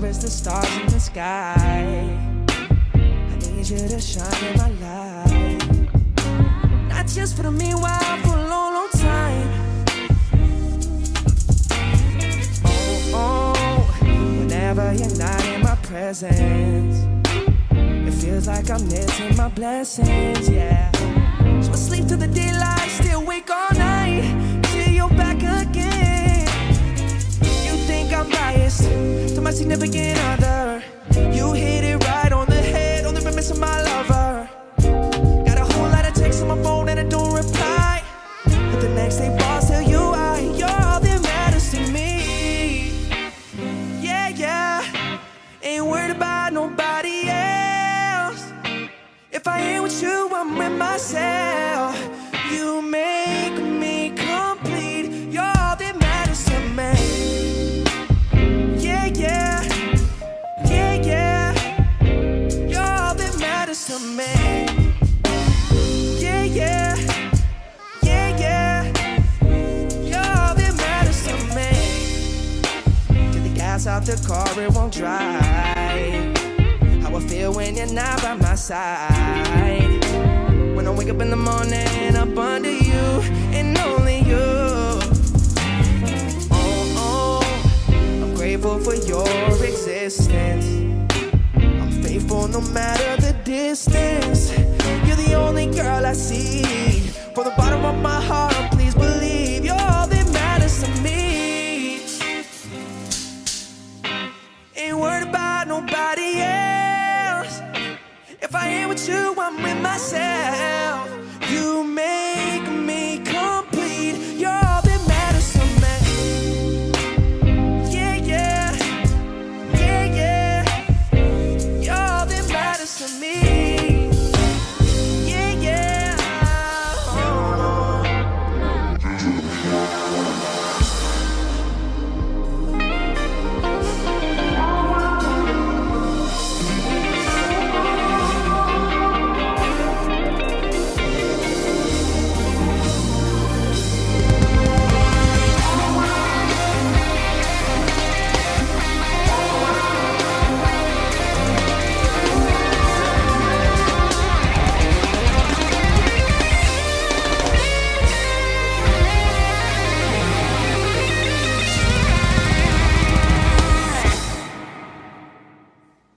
far as the stars in the sky. I need you to shine in my life. Not just for the meanwhile, for a long, long time. Oh, oh, whenever you're not in my presence, it feels like I'm missing my blessings, yeah. So I sleep till the daylight, significant other. You hit it right on the head, on the remiss of my lover. Got a whole lot of texts on my phone and I don't reply. But the next day, boss, tell you I, you're all that matters to me. Yeah, yeah. Ain't worried about nobody else. If I ain't with you, I'm with myself. To me. Yeah, yeah. Yeah, yeah. All that matters to me. Till the gas out the car, it won't drive. How I feel when you're not by my side. When I wake up in the morning, up under you, and only you. Oh, oh, I'm grateful for your existence. I'm faithful no matter distance. You're the only girl I see. From the bottom of my heart, please believe you're all that matters to me. Ain't worried about nobody else. If I ain't with you, I'm with myself.